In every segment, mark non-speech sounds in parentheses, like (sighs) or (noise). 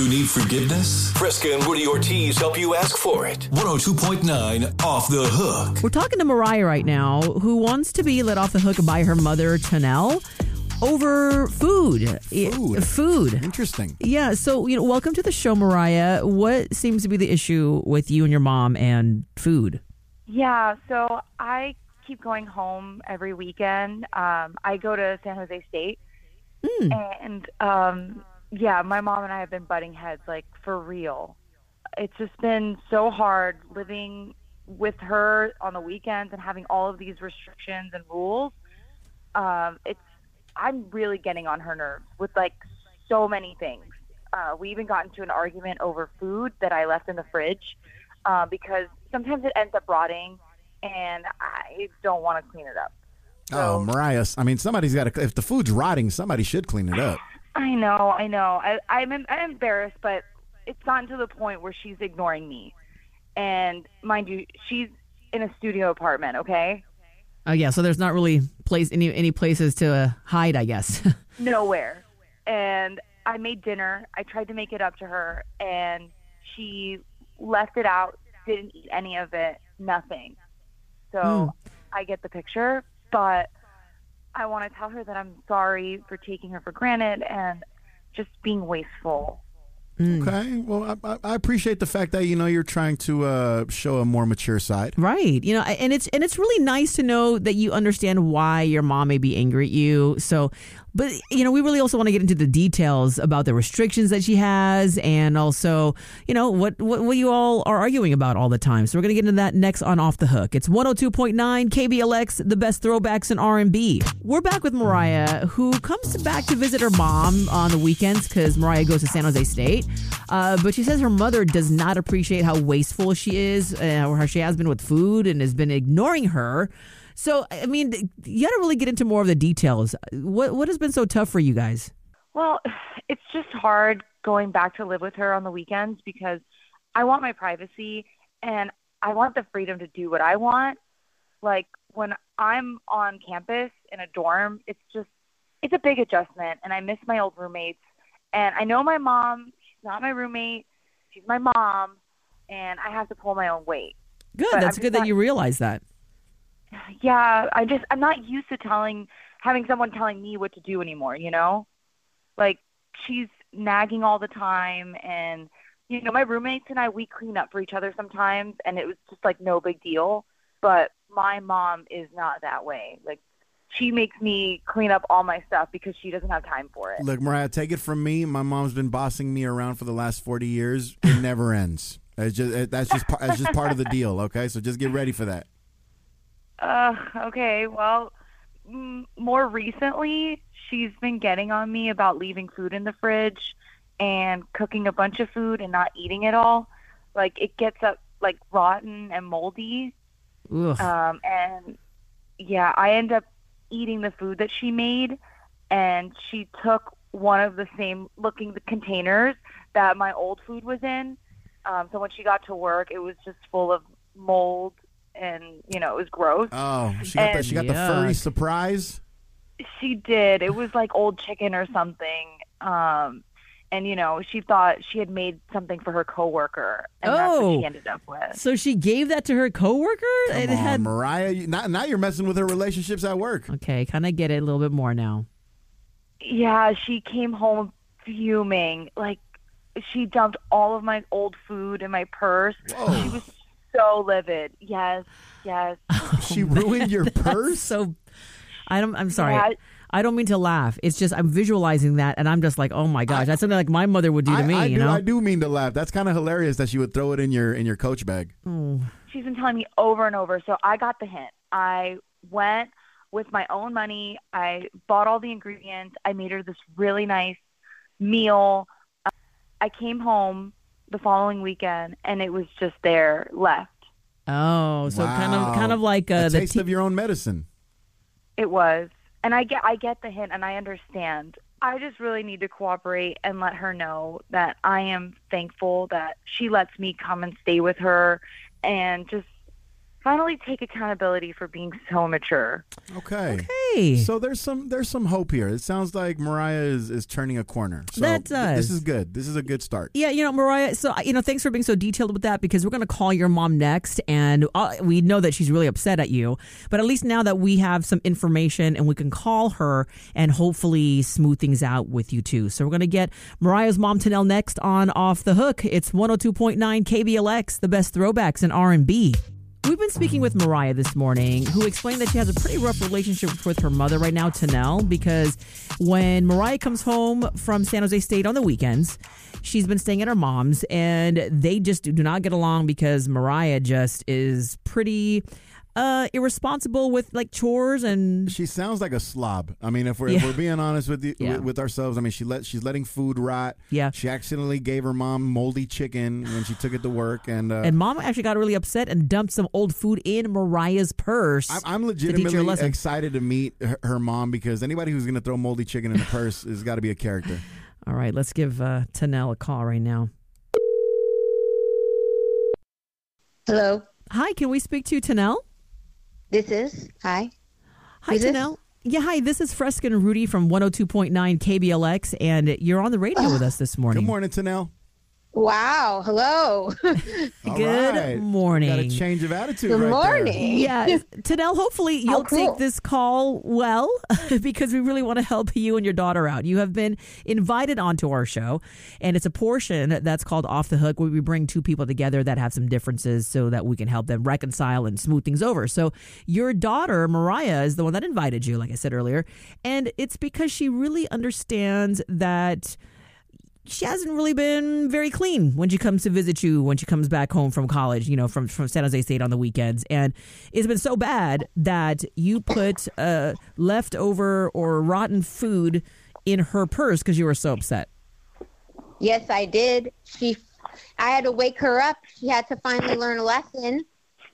You need forgiveness? Fresca and Woody Ortiz help you ask for it. 102.9 Off the Hook. We're talking to Mariah right now, who wants to be let off the hook by her mother, Chanel, over food. Food. Food. Interesting. Yeah, so, you know, welcome to the show, Mariah. What seems to be the issue with you and your mom and food? Yeah, so I keep going home every weekend. Um, I go to San Jose State, and um, yeah, my mom and I have been butting heads like for real. It's just been so hard living with her on the weekends and having all of these restrictions and rules. Um, it's I'm really getting on her nerves with like so many things. Uh, we even got into an argument over food that I left in the fridge uh, because sometimes it ends up rotting, and I don't want to clean it up. Oh, Mariah. I mean, somebody's got to. If the food's rotting, somebody should clean it up. I know, I know. I, I'm I'm embarrassed, but it's gotten to the point where she's ignoring me. And mind you, she's in a studio apartment. Okay, Oh, yeah, so there's not really place any any places to uh, hide, I guess. (laughs) nowhere. And I made dinner. I tried to make it up to her, and she left it out. Didn't eat any of it. Nothing. So I get the picture, but I want to tell her that I'm sorry for taking her for granted and just being wasteful. Okay. Well, I, I- appreciate the fact that you know you're trying to uh, show a more mature side. Right. You know, and it's and it's really nice to know that you understand why your mom may be angry at you. So, but you know, we really also want to get into the details about the restrictions that she has and also, you know, what what, what you all are arguing about all the time. So, we're going to get into that next on Off the Hook. It's 102.9 KBLX, the best throwbacks in R&B. We're back with Mariah, who comes back to visit her mom on the weekends cuz Mariah goes to San Jose State. Uh, but she says her mother does not appreciate how wasteful she is, uh, or how she has been with food and has been ignoring her. So, I mean, you got to really get into more of the details. What what has been so tough for you guys? Well, (sighs) it's just hard going back to live with her on the weekends because I want my privacy and I want the freedom to do what I want. Like when I'm on campus in a dorm, it's just it's a big adjustment and I miss my old roommates. And I know my mom, not my roommate, she's my mom, and I have to pull my own weight. Good. But That's I'm good that you realize that. Yeah, I just I'm not used to telling having someone telling me what to do anymore, you know? Like she's nagging all the time and you know, my roommates and I we clean up for each other sometimes and it was just like no big deal, but my mom is not that way. Like she makes me clean up all my stuff because she doesn't have time for it. Look, Mariah, take it from me. My mom's been bossing me around for the last forty years. It (laughs) never ends. It's just it, that's just par- that's just part of the deal. Okay, so just get ready for that. Uh, okay. Well, m- more recently, she's been getting on me about leaving food in the fridge and cooking a bunch of food and not eating it all. Like it gets up like rotten and moldy. Ugh. Um, and yeah, I end up eating the food that she made, and she took one of the same looking containers that my old food was in. Um, so when she got to work, it was just full of mold, and you know it was gross. Oh, she got the, she got the furry surprise. She did. It was like old chicken or something. Um, and you know, she thought she had made something for her coworker, and that's what Oh. she ended up with. So she gave that to her coworker? Come It on, had Mariah. You, now, now you're messing with her relationships at work. Okay, kind of get it a little bit more now. Yeah, she came home fuming. Like she dumped all of my old food in my purse. Whoa. She was so livid. Yes, yes. (laughs) Oh, she ruined your (laughs) purse. So I don't I'm sorry. Yeah. I don't mean to laugh. It's just I'm visualizing that and I'm just like, "Oh my gosh, that's something like my mother would do to I, me, I you do, know?" I do mean to laugh. That's kind of hilarious that she would throw it in your in your coach bag. She's been telling me over and over. So I got the hint. I went with my own money. I bought all the ingredients. I made her this really nice meal. I came home the following weekend and it was just there left. Oh, so kind of kind of like uh, a the taste t- of your own medicine. It was. And I get I get the hint and I understand. I just really need to cooperate and let her know that I am thankful that she lets me come and stay with her and just finally take accountability for being so mature. Okay. So there's some there's some hope here. It sounds like Mariah is, is turning a corner. So That th- This is good. This is a good start. Yeah, you know, Mariah. So, you know, thanks for being so detailed with that because we're going to call your mom next, and uh, we know that she's really upset at you. But at least now that we have some information and we can call her and hopefully smooth things out with you too. So we're going to get Mariah's mom Tonelle next on Off the Hook. It's 102.9 KBLX, the best throwbacks in R and B. We've been speaking with Mariah this morning, who explained that she has a pretty rough relationship with her mother right now, Tonelle, because when Mariah comes home from San Jose State on the weekends, she's been staying at her mom's, and they just do not get along because Mariah just is pretty uh, irresponsible with like chores and She sounds like a slob. I mean, if we're, if we're being honest with you, Yeah. with, with ourselves, I mean, she let she's letting food rot. Yeah. She accidentally gave her mom moldy chicken when she took it to work, and uh, and mom actually got really upset and dumped some old food in Mariah's purse. I'm, I'm to teach her a legitimately lesson. excited to meet her, her mom because anybody who's going to throw moldy chicken in a purse (laughs) has got to be a character. All right, let's give uh, Tonelle a call right now. Hello, Hi, can we speak to Tonelle? This is hi. Hi, Who's this? Tonelle. Yeah, hi. This is Fresca and Rudy from 102.9 KBLX, and you're on the radio oh. with us this morning. Good morning, Tonelle. Wow, hello. (laughs) Good right. morning. Got a change of attitude Good right morning. Yeah, (laughs) Tonelle, hopefully oh, you'll Oh, cool. take this call well (laughs) because we really want to help you and your daughter out. You have been invited onto our show, and it's a portion that's called Off the Hook where we bring two people together that have some differences so that we can help them reconcile and smooth things over. So, your daughter, Mariah, is the one that invited you, like I said earlier, and it's because she really understands that she hasn't really been very clean when she comes to visit you when she comes back home from college, you know, from, from San Jose State on the weekends. And it's been so bad that you put uh, leftover or rotten food in her purse because you were so upset. yes, I did. She, I had to wake her up. She had to finally learn a lesson.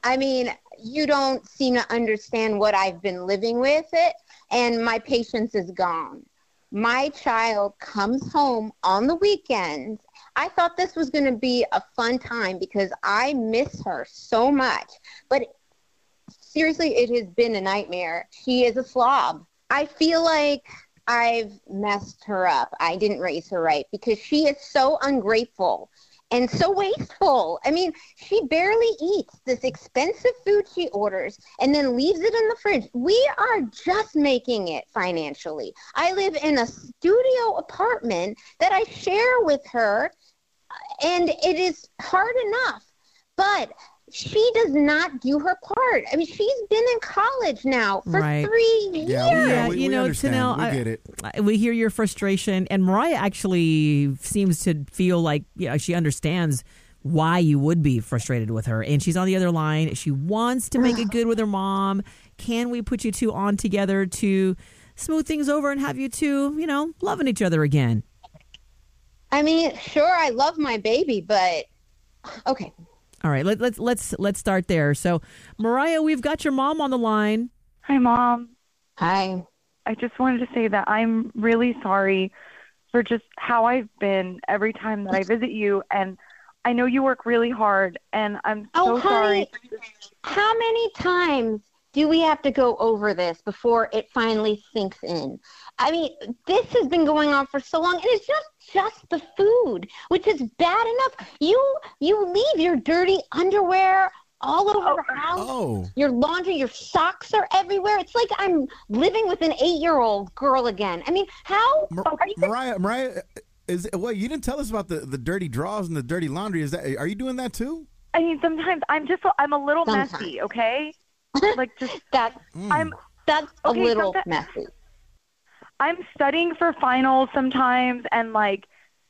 I mean, you don't seem to understand what I've been living with it, and my patience is gone. My child comes home on the weekends. I thought this was going to be a fun time because I miss her so much. But seriously, it has been a nightmare. She is a slob. I feel like I've messed her up. I didn't raise her right because she is so ungrateful and so wasteful. I mean, she barely eats this expensive food she orders and then leaves it in the fridge. We are just making it financially. I live in a studio apartment that I share with her, and it is hard enough. But she does not do her part. I mean, she's been in college now for Right. three Yeah, years. we- Yeah, we- you we know, understand. Tonelle, We I- get it. I- We hear your frustration, and Mariah actually seems to feel like yeah, she understands why you would be frustrated with her. And she's on the other line. She wants to make it (sighs) good with her mom. Can we put you two on together to smooth things over and have you two, you know, loving each other again? I mean, sure, I love my baby, but okay. All right, let, let's let's let's start there. So, Mariah, we've got your mom on the line. Hi, Mom. Hi. I just wanted to say that I'm really sorry for just how I've been every time that I visit you. And I know you work really hard, and I'm so Oh, honey, sorry. how many times do we have to go over this before it finally sinks in? I mean, this has been going on for so long, and it's just just the food, which is bad enough. You you leave your dirty underwear all over the oh. house. Oh, Your laundry, your socks are everywhere. It's like I'm living with an eight-year-old girl again. I mean, how Mar- are you? Mariah, Mariah, is well, you didn't tell us about the, the dirty drawers and the dirty laundry. Is that are you doing that too? I mean, sometimes I'm just I'm a little Sometimes. messy. Okay, (laughs) like just That mm. I'm that's Okay, a little messy. I'm studying for finals sometimes, and like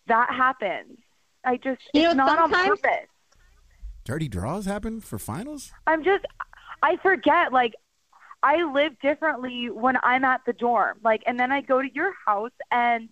that happens. I just You it's know, not on sometimes- purpose. Dirty draws happen for finals? I'm just I forget like I live differently when I'm at the dorm. Like and then I go to your house and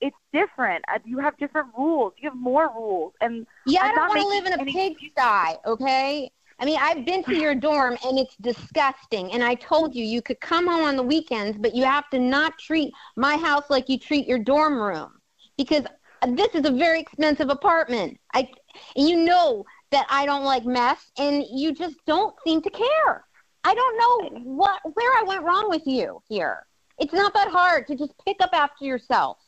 it's different. Uh, You have different rules. You have more rules and Yeah, I I'm don't want to live in a any- pigsty, okay? I mean, I've been to your dorm and it's disgusting. And I told you you could come home on the weekends, but you have to not treat my house like you treat your dorm room because this is a very expensive apartment. I, and you know that I don't like mess, and you just don't seem to care. I don't know what where I went wrong with you here. It's not that hard to just pick up after yourself.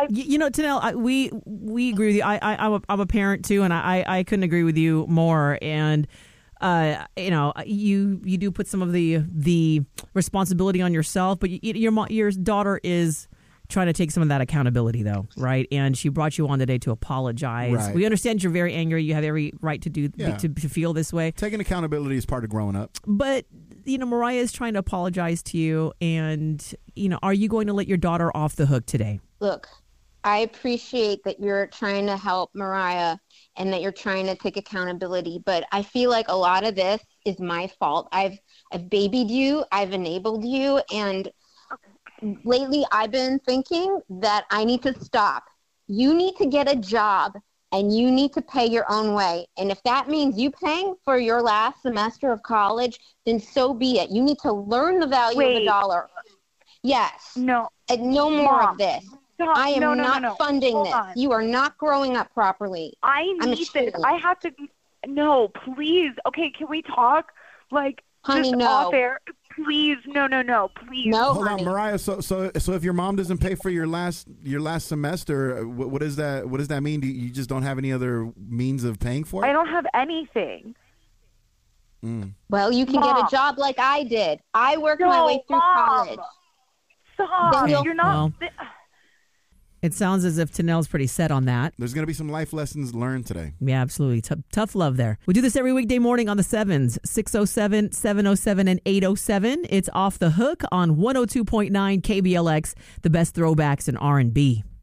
Y- You know, Tonelle, I, we we agree with you. I, I I'm, a, I'm a parent too, and I I couldn't agree with you more. And uh, you know, you you do put some of the the responsibility on yourself, but you, your your daughter is trying to take some of that accountability, though, right? And she brought you on today to apologize. Right. We understand you're very angry. You have every right to do Yeah. to, to feel this way, Taking accountability is part of growing up. but you know, Mariah is trying to apologize to you, and you know, are you going to let your daughter off the hook today? Look, I appreciate that you're trying to help Mariah and that you're trying to take accountability, but I feel like a lot of this is my fault. I've I've babied you, I've enabled you, and lately I've been thinking that I need to stop. You need to get a job and you need to pay your own way. And if that means you paying for your last semester of college, then so be it. You need to learn the value of a dollar. Yes. No, And no more Mom, of this. Stop. I am no, no, not no, no. funding Hold this. on. You are not growing up properly. I I'm need this. ashamed. I have to. No, please. Okay, can we talk? Like, Honey, just no. off air. Please, no, no, no, please. No, Hold honey. on, Mariah. So, so, so, if your mom doesn't pay for your last your last semester, uh, what, what does that what does that mean? Do you, you just don't have any other means of paying for it? I don't have anything. Well, you can get a job like I did. I worked my way through Mom. college. Stop. Then you'll- You're not. It sounds as if Tonelle's pretty set on that. There's gonna be some life lessons learned today. Yeah, absolutely. T- tough love there. We do this every weekday morning on the sevens 607, 707, and 807. It's off the hook on 102.9 KBLX, the best throwbacks in R&B.